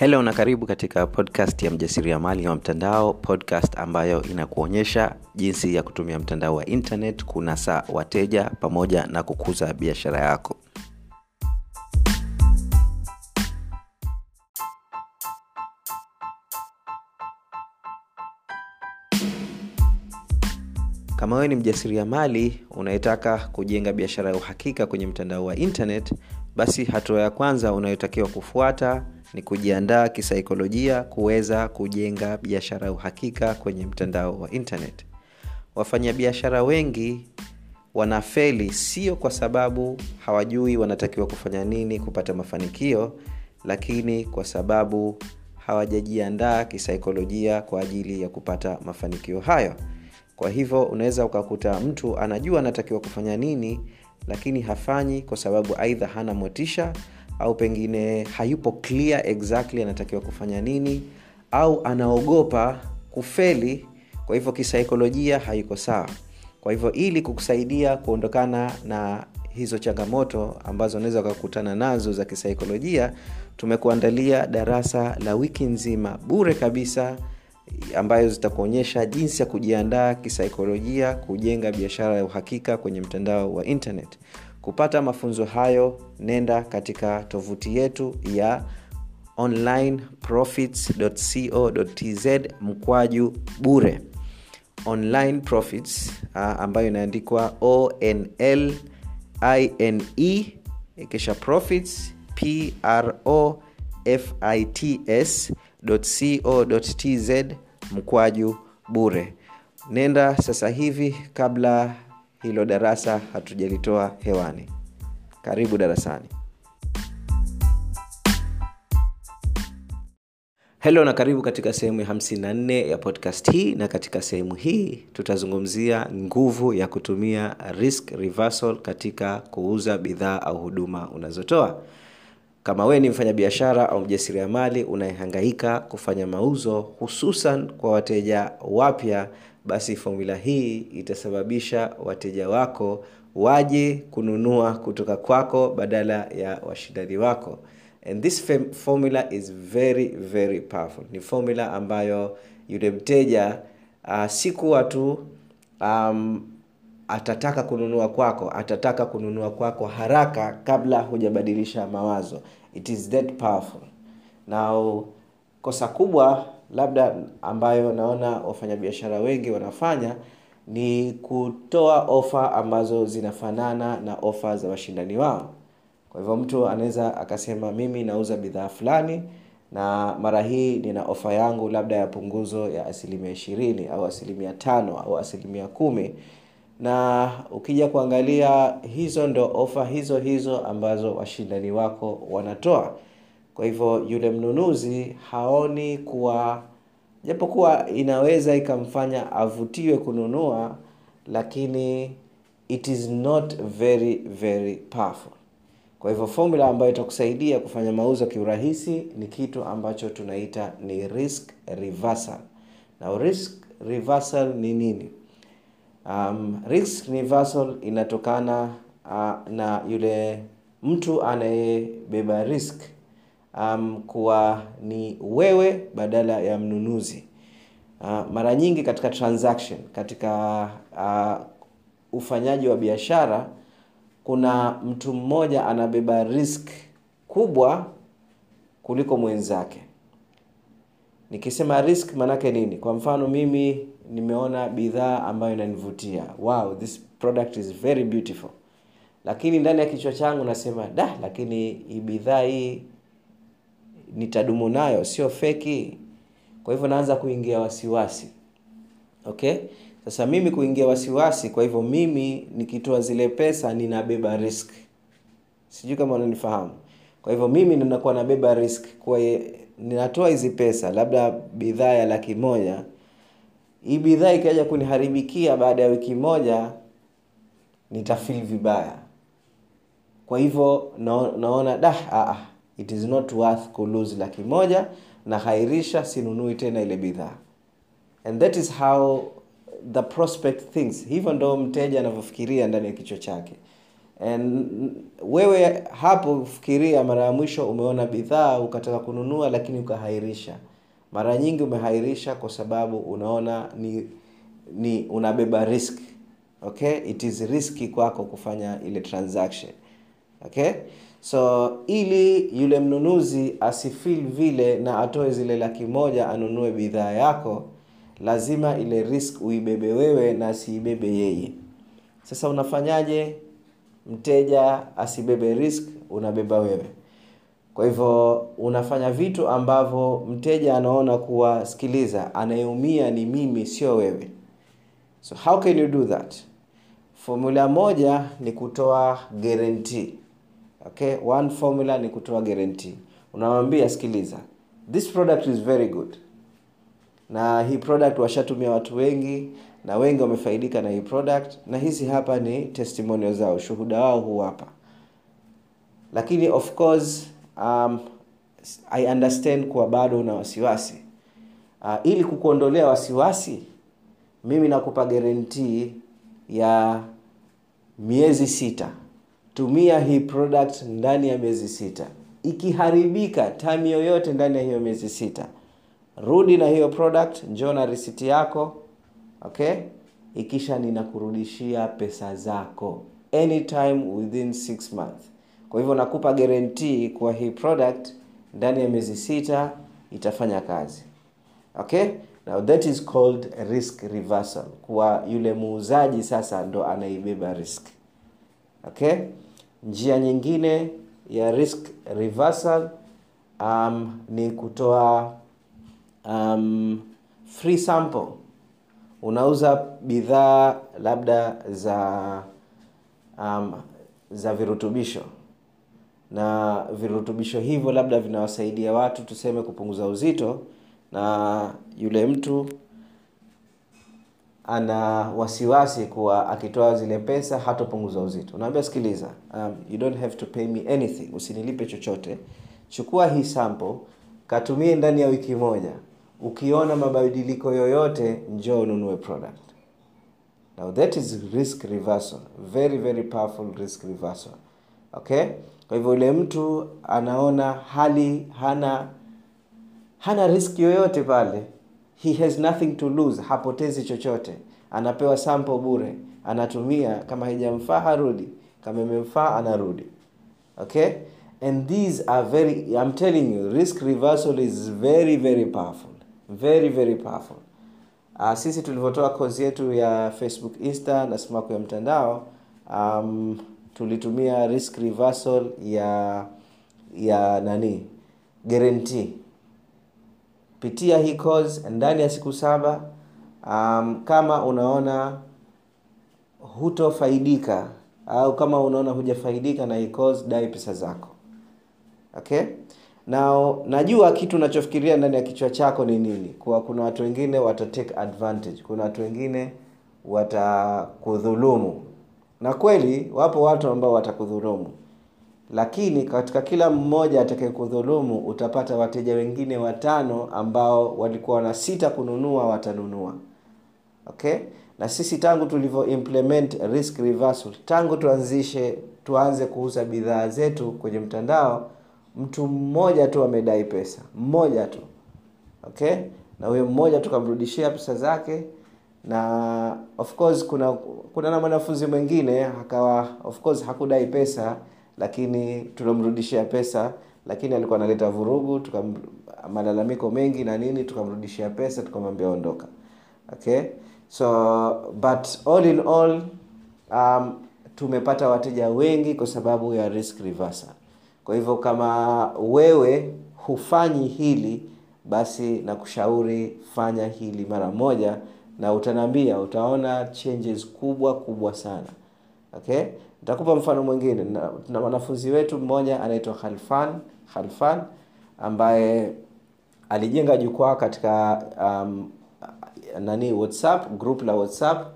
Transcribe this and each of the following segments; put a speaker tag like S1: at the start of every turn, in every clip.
S1: helo na karibu katika podcast ya mjasiriamali wa mtandao podcast ambayo inakuonyesha jinsi ya kutumia mtandao wa internet kunasa wateja pamoja na kukuza biashara yako kama wewe ni mjasiriamali unayetaka kujenga biashara ya uhakika kwenye mtandao wa internet basi hatua ya kwanza unayotakiwa kufuata ni kujiandaa kisaikolojia kuweza kujenga biashara ya uhakika kwenye mtandao wa internet. Wafanyabiashara wengi wanafeli sio kwa sababu hawajui wanatakiwa kufanya nini kupata mafanikio lakini kwa sababu hawajajiandaa kisaikolojia kwa ajili ya kupata mafanikio hayo kwa hivyo unaweza ukakuta mtu anajua anatakiwa kufanya nini lakini hafanyi kwa sababu aidha hana motisha au pengine hayupo clear exactly anatakiwa kufanya nini au anaogopa kufeli kwa hivyo kisaikolojia haiko sawa. Kwa hivyo ili kukusaidia kuondokana na hizo changamoto ambazo unaweza ukakutana nazo za kisaikolojia tumekuandalia darasa la wiki nzima bure kabisa ambayo zitakuonyesha jinsi ya kujiandaa kisaikolojia kujenga biashara ya uhakika kwenye mtandao wa internet. Kupata mafunzo hayo nenda katika tovuti yetu ya onlineprofits.co.tz mkwaju bure. Online profits uh, ambayo inaandikwa onl ine kisha profits pro co.tz mkwaju bure. Nenda sasa hivi kabla hilo darasa hatujalitoa hewani. Karibu darasani. Helo na karibu katika sehemu ya 54 ya podcast hii na katika sehemu hii tutazungumzia nguvu ya kutumia risk reversal katika kuuza bidhaa au huduma unazotoa kama we ni mfanyabiashara au mjasiriamali unayehangaika kufanya mauzo hususan kwa wateja wapya basi fomula hii itasababisha wateja wako waje kununua kutoka kwako badala ya washindani wako. And this formula is very very powerful. Ni formula ambayo yule mteja uh, si tu um, atataka kununua kwako atataka kununua kwako haraka kabla hujabadilisha mawazo it is that powerful. Now kosa kubwa labda ambayo naona wafanyabiashara wengi wanafanya ni kutoa ofa ambazo zinafanana na ofa za washindani wao. Kwa hivyo mtu anaweza akasema mimi nauza bidhaa fulani na mara hii nina ofa yangu labda ya punguzo ya asilimia ishirini au asilimia tano au asilimia kumi na ukija kuangalia hizo ndo ofa hizo hizo ambazo washindani wako wanatoa. Kwa hivyo yule mnunuzi haoni kuwa japokuwa inaweza ikamfanya avutiwe kununua lakini it is not very very powerful. Kwa hivyo formula ambayo itakusaidia kufanya mauzo kiurahisi ni kitu ambacho tunaita ni risk reversal. Na risk reversal ni nini um, risk reversal inatokana uh, na yule mtu anayebeba risk um, kuwa ni wewe badala ya mnunuzi. Uh, mara nyingi katika transaction katika uh, ufanyaji wa biashara kuna mtu mmoja anabeba risk kubwa kuliko mwenzake nikisema risk maanake nini? Kwa mfano mimi nimeona bidhaa ambayo inanivutia. Wow this product is very beautiful. Lakini ndani ya kichwa changu nasema da lakini hii bidhaa hii nitadumu nayo sio feki. Kwa hivyo naanza kuingia wasiwasi. Okay? Sasa mimi kuingia wasiwasi kwa hivyo mimi nikitoa zile pesa ninabeba risk. Sijui kama unanifahamu. Kwa hivyo mimi ninakuwa nabeba risk kwa ninatoa hizi pesa labda bidhaa ya laki moja. Hii bidhaa ikaja kuniharibikia baada ya wiki moja nitafil vibaya. Kwa hivyo na, naona dah, ah, it is not worth kulose laki moja nahairisha, sinunui tena ile bidhaa. And that is how the prospect thinks. Hivyo ndo mteja anavyofikiria ndani ya kichwa chake Wewe hapo fikiria mara ya mwisho umeona bidhaa ukataka kununua lakini ukahairisha. Mara nyingi umehairisha kwa sababu unaona ni ni unabeba risk. Okay? It is risky kwako kufanya ile transaction. Okay? So ili yule mnunuzi asifeel vile na atoe zile laki moja anunue bidhaa yako lazima ile risk uibebe wewe na asiibebe yeye. Sasa unafanyaje mteja asibebe risk unabeba wewe. Kwa hivyo unafanya vitu ambavyo mteja anaona kuwa sikiliza anayeumia ni mimi sio wewe. So how can you do that? Formula moja ni kutoa guarantee. Okay? One formula ni kutoa guarantee. Unamwambia sikiliza this product is very good. Na hii product washatumia watu wengi na wengi wamefaidika na hii product na hizi hapa ni testimonial zao shuhuda wao huu hapa. Lakini of course um, i understand kuwa bado una wasiwasi. Uh, ili kukuondolea wasiwasi mimi nakupa guarantee ya miezi sita. Tumia hii product ndani ya miezi sita. Ikiharibika time yoyote ndani ya hiyo miezi sita. Rudi na hiyo product njoo na risiti yako okay? Ikisha ninakurudishia pesa zako anytime within 6 months. Kwa hivyo nakupa guarantee kwa hii product ndani ya miezi sita itafanya kazi. Okay? Now that is called risk reversal. Kuwa yule muuzaji sasa ndo anaibeba risk. Okay? Njia nyingine ya risk reversal um, ni kutoa um, free sample unauza bidhaa labda za um, za virutubisho. Na virutubisho hivyo labda vinawasaidia watu tuseme kupunguza uzito na yule mtu ana wasiwasi kuwa akitoa zile pesa hatopunguza uzito. Unaambia sikiliza um, you don't have to pay me anything. Usinilipe chochote. Chukua hii sample katumie ndani ya wiki moja ukiona mabadiliko yoyote njoo ununue product. Now that is risk reversal. Very very powerful risk reversal. Okay? Kwa hivyo yule mtu anaona hali hana hana risk yoyote pale he has nothing to lose hapotezi chochote. Anapewa sample bure anatumia kama haijamfaa harudi. Kama imemfaa anarudi. Okay? And these are very i'm telling you risk reversal is very very powerful very very powerful. Uh, sisi tulivyotoa kozi yetu ya facebook insta na sumaku ya mtandao um, tulitumia risk reversal ya ya nani guarantee. Pitia hii course ndani ya siku saba um, kama unaona hutofaidika au kama unaona hujafaidika na hii course dai pesa zako. Okay na najua kitu unachofikiria ndani ya kichwa chako ni nini. Kuwa kuna watu wengine wata take advantage. Kuna watu wengine watakudhulumu na kweli wapo watu ambao watakudhulumu lakini katika kila mmoja atakayekudhulumu utapata wateja wengine watano ambao walikuwa na sita kununua watanunua. Okay? Na sisi tangu tulivyo implement risk reversal tangu tuanzishe tuanze kuuza bidhaa zetu kwenye mtandao mtu mmoja tu amedai pesa. Mmoja tu. Okay? Na huyo mmoja tukamrudishia pesa zake. Na of course kuna kuna na mwanafunzi mwingine akawa of course hakudai pesa lakini tunamrudishia pesa lakini alikuwa analeta vurugu tuka malalamiko mengi na nini tukamrudishia pesa tukamwambia ondoka. Okay? So but all in all um, tumepata wateja wengi kwa sababu ya risk reversal kwa hivyo kama wewe hufanyi hili basi nakushauri fanya hili mara moja na utanambia, utaona changes kubwa kubwa sana. Okay? Nitakupa mfano mwingine. Na, na mwanafunzi wetu mmoja anaitwa Khalfan Khalfan ambaye alijenga jukwaa katika um, nani whatsapp group la whatsapp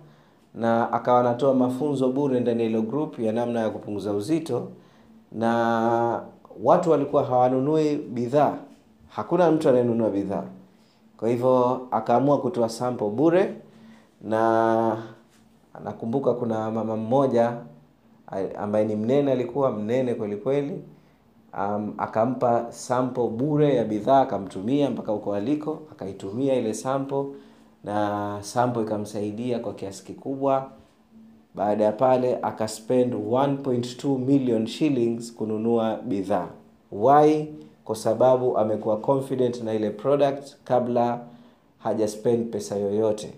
S1: na akawa anatoa mafunzo bure ndani ya hilo group ya namna ya kupunguza uzito na watu walikuwa hawanunui bidhaa. Hakuna mtu anayenunua bidhaa. Kwa hivyo akaamua kutoa sample bure na nakumbuka kuna mama mmoja ambaye ni mnene alikuwa mnene kweli kweli. Um, akampa sample bure ya bidhaa akamtumia mpaka huko aliko akaitumia ile sample na sample ikamsaidia kwa kiasi kikubwa baada ya pale akaspend 1.2 million shillings kununua bidhaa. Why? Kwa sababu amekuwa confident na ile product kabla hajaspend pesa yoyote.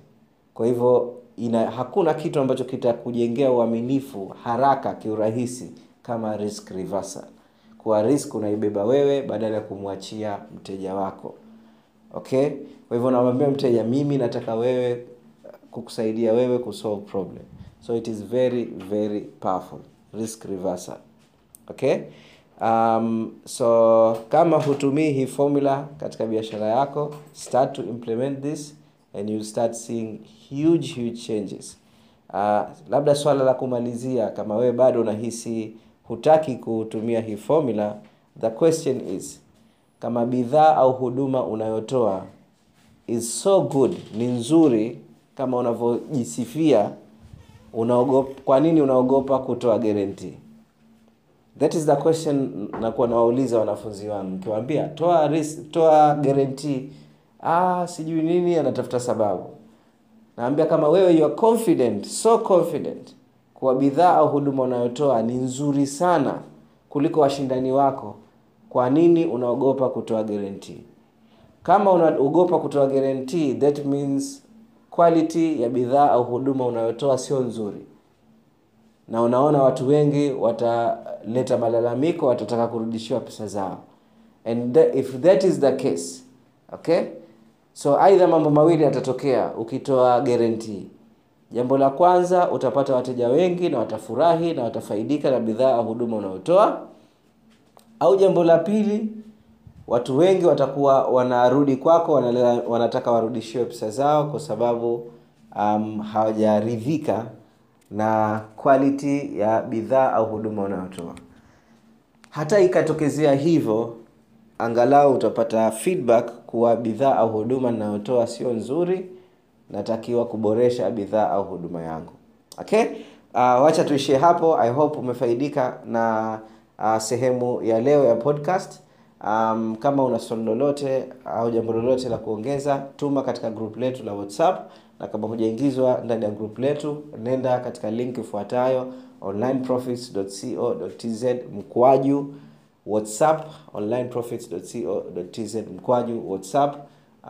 S1: Kwa hivyo ina hakuna kitu ambacho kitakujengea uaminifu haraka kiurahisi kama risk reversal. Kuwa risk unaibeba wewe badala ya kumwachia mteja wako. Okay? Kwa hivyo namwambia mteja mimi nataka wewe kukusaidia wewe kusolve problem so it is very very powerful. Risk reversal. Okay? Um, so kama hutumii hii formula katika biashara yako start to implement this and you start seeing huge huge changes. Uh, labda swala la kumalizia kama wewe bado unahisi hutaki kutumia hii formula the question is kama bidhaa au huduma unayotoa is so good ni nzuri kama unavyojisifia unaogopa kwa nini unaogopa kutoa guarantee? That is the question nakuwa nawauliza wanafunzi wangu. Nkiwambia toa risk, toa guarantee. Ah sijui nini anatafuta sababu. Naambia kama wewe you are confident so confident kuwa bidhaa au huduma unayotoa ni nzuri sana kuliko washindani wako. Kwa nini unaogopa kutoa guarantee? Kama unaogopa kutoa guarantee that means quality ya bidhaa au huduma unayotoa sio nzuri. Na unaona watu wengi wataleta malalamiko watataka kurudishiwa pesa zao. And that, if that is the case okay? So aidha mambo mawili yatatokea ukitoa guarantee. Jambo la kwanza utapata wateja wengi na watafurahi na watafaidika na bidhaa au huduma unayotoa. Au jambo la pili watu wengi watakuwa wanarudi kwako wanalea, wanataka warudishiwe pesa zao kwa sababu um, hawajaridhika na quality ya bidhaa au huduma unayotoa hata ikatokezea hivyo angalau utapata feedback kuwa bidhaa au huduma ninayotoa sio nzuri natakiwa kuboresha bidhaa au huduma yangu. Okay? Uh, wacha tuishie hapo. I hope umefaidika na uh, sehemu ya leo ya podcast um, kama una swali lolote au jambo lolote la kuongeza tuma katika group letu la whatsapp na kama hujaingizwa ndani ya group letu nenda katika link ifuatayo onlineprofits.co.tz mkwaju whatsapp onlineprofits.co.tz mkwaju whatsapp.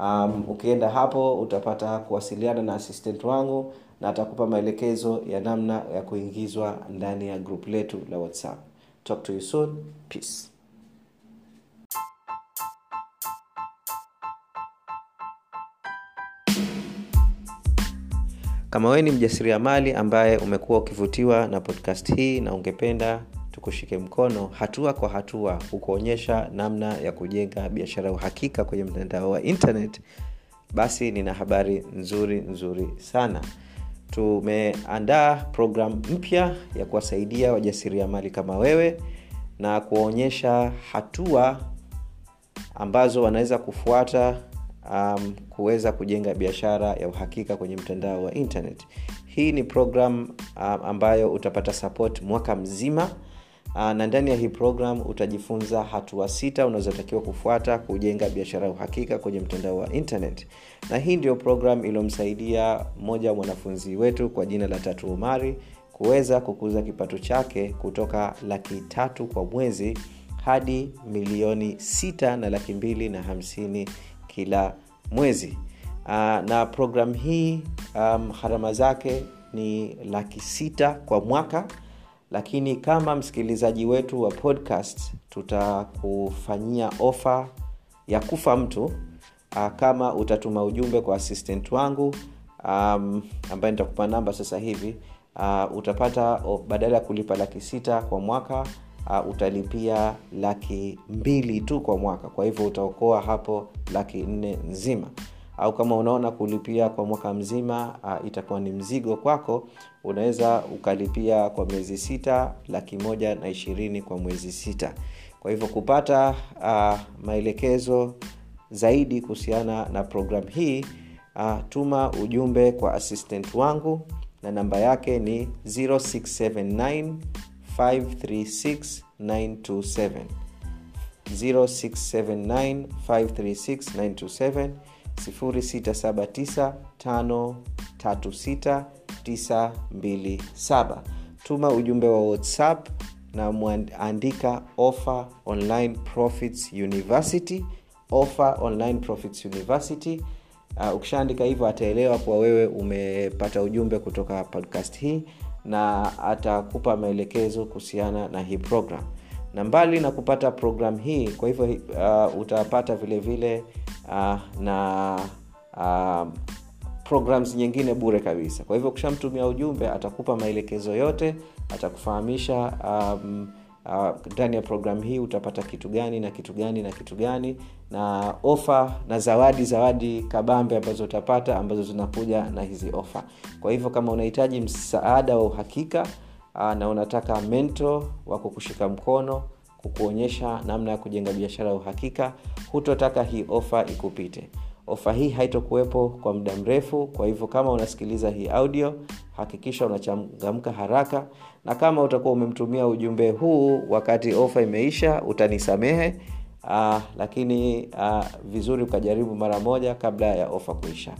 S1: Um, ukienda hapo utapata kuwasiliana na assistant wangu na atakupa maelekezo ya namna ya kuingizwa ndani ya group letu la whatsapp. Talk to you soon. Peace kama wewe ni mjasiriamali ambaye umekuwa ukivutiwa na podcast hii na ungependa tukushike mkono hatua kwa hatua kukuonyesha namna ya kujenga biashara uhakika kwenye mtandao wa internet basi nina habari nzuri nzuri sana. Tumeandaa programu mpya ya kuwasaidia wajasiriamali kama wewe na kuwaonyesha hatua ambazo wanaweza kufuata um, kuweza kujenga biashara ya uhakika kwenye mtandao wa internet. Hii ni program um, ambayo utapata support mwaka mzima uh, na ndani ya hii program utajifunza hatua sita unazotakiwa kufuata kujenga biashara ya uhakika kwenye mtandao wa internet. Na hii ndio program iliyomsaidia mmoja wa mwanafunzi wetu kwa jina la tatu umari kuweza kukuza kipato chake kutoka laki tatu kwa mwezi hadi milioni sita na laki mbili na kila mwezi. Uh, na programu hii um, zake ni laki sita kwa mwaka lakini kama msikilizaji wetu wa podcast tutakufanyia ofa ya kufa mtu uh, kama utatuma ujumbe kwa assistant wangu um, ambaye nitakupa namba sasa hivi uh, utapata badala ya kulipa laki sita kwa mwaka uh, utalipia laki mbili tu kwa mwaka. Kwa hivyo utaokoa hapo laki nne nzima. Au kama unaona kulipia kwa mwaka mzima uh, itakuwa ni mzigo kwako unaweza ukalipia kwa miezi sita laki moja na ishirini kwa mwezi sita. Kwa hivyo kupata uh, maelekezo zaidi kuhusiana na programu hii uh, tuma ujumbe kwa assistant wangu na namba yake ni 0679 536927 0679 536927 0679536927 tuma ujumbe wa whatsapp na mwandika offer online profits university offer online profits university. Uh, ukishaandika hivyo ataelewa kuwa wewe umepata ujumbe kutoka podcast hii na atakupa maelekezo kuhusiana na hii program. Na mbali na kupata program hii kwa hivyo uh, utapata vile vile uh, na uh, programs nyingine bure kabisa. Kwa hivyo ukishamtumia ujumbe atakupa maelekezo yote atakufahamisha um, ndani uh, ya programu hii utapata kitu gani na kitu gani na kitu gani na ofa na zawadi zawadi kabambe ambazo utapata ambazo zinakuja na hizi ofa kwa hivyo kama unahitaji msaada wa uhakika uh, na unataka mento wa kukushika mkono kukuonyesha namna ya kujenga biashara ya uhakika hutotaka hii ofa ikupite ofa hii haitokuwepo kwa muda mrefu kwa hivyo kama unasikiliza hii audio hakikisha unachangamka haraka na kama utakuwa umemtumia ujumbe huu wakati ofa imeisha utanisamehe uh, lakini uh, vizuri ukajaribu mara moja kabla ya ofa kuisha.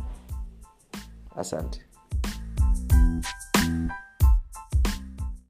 S1: Asante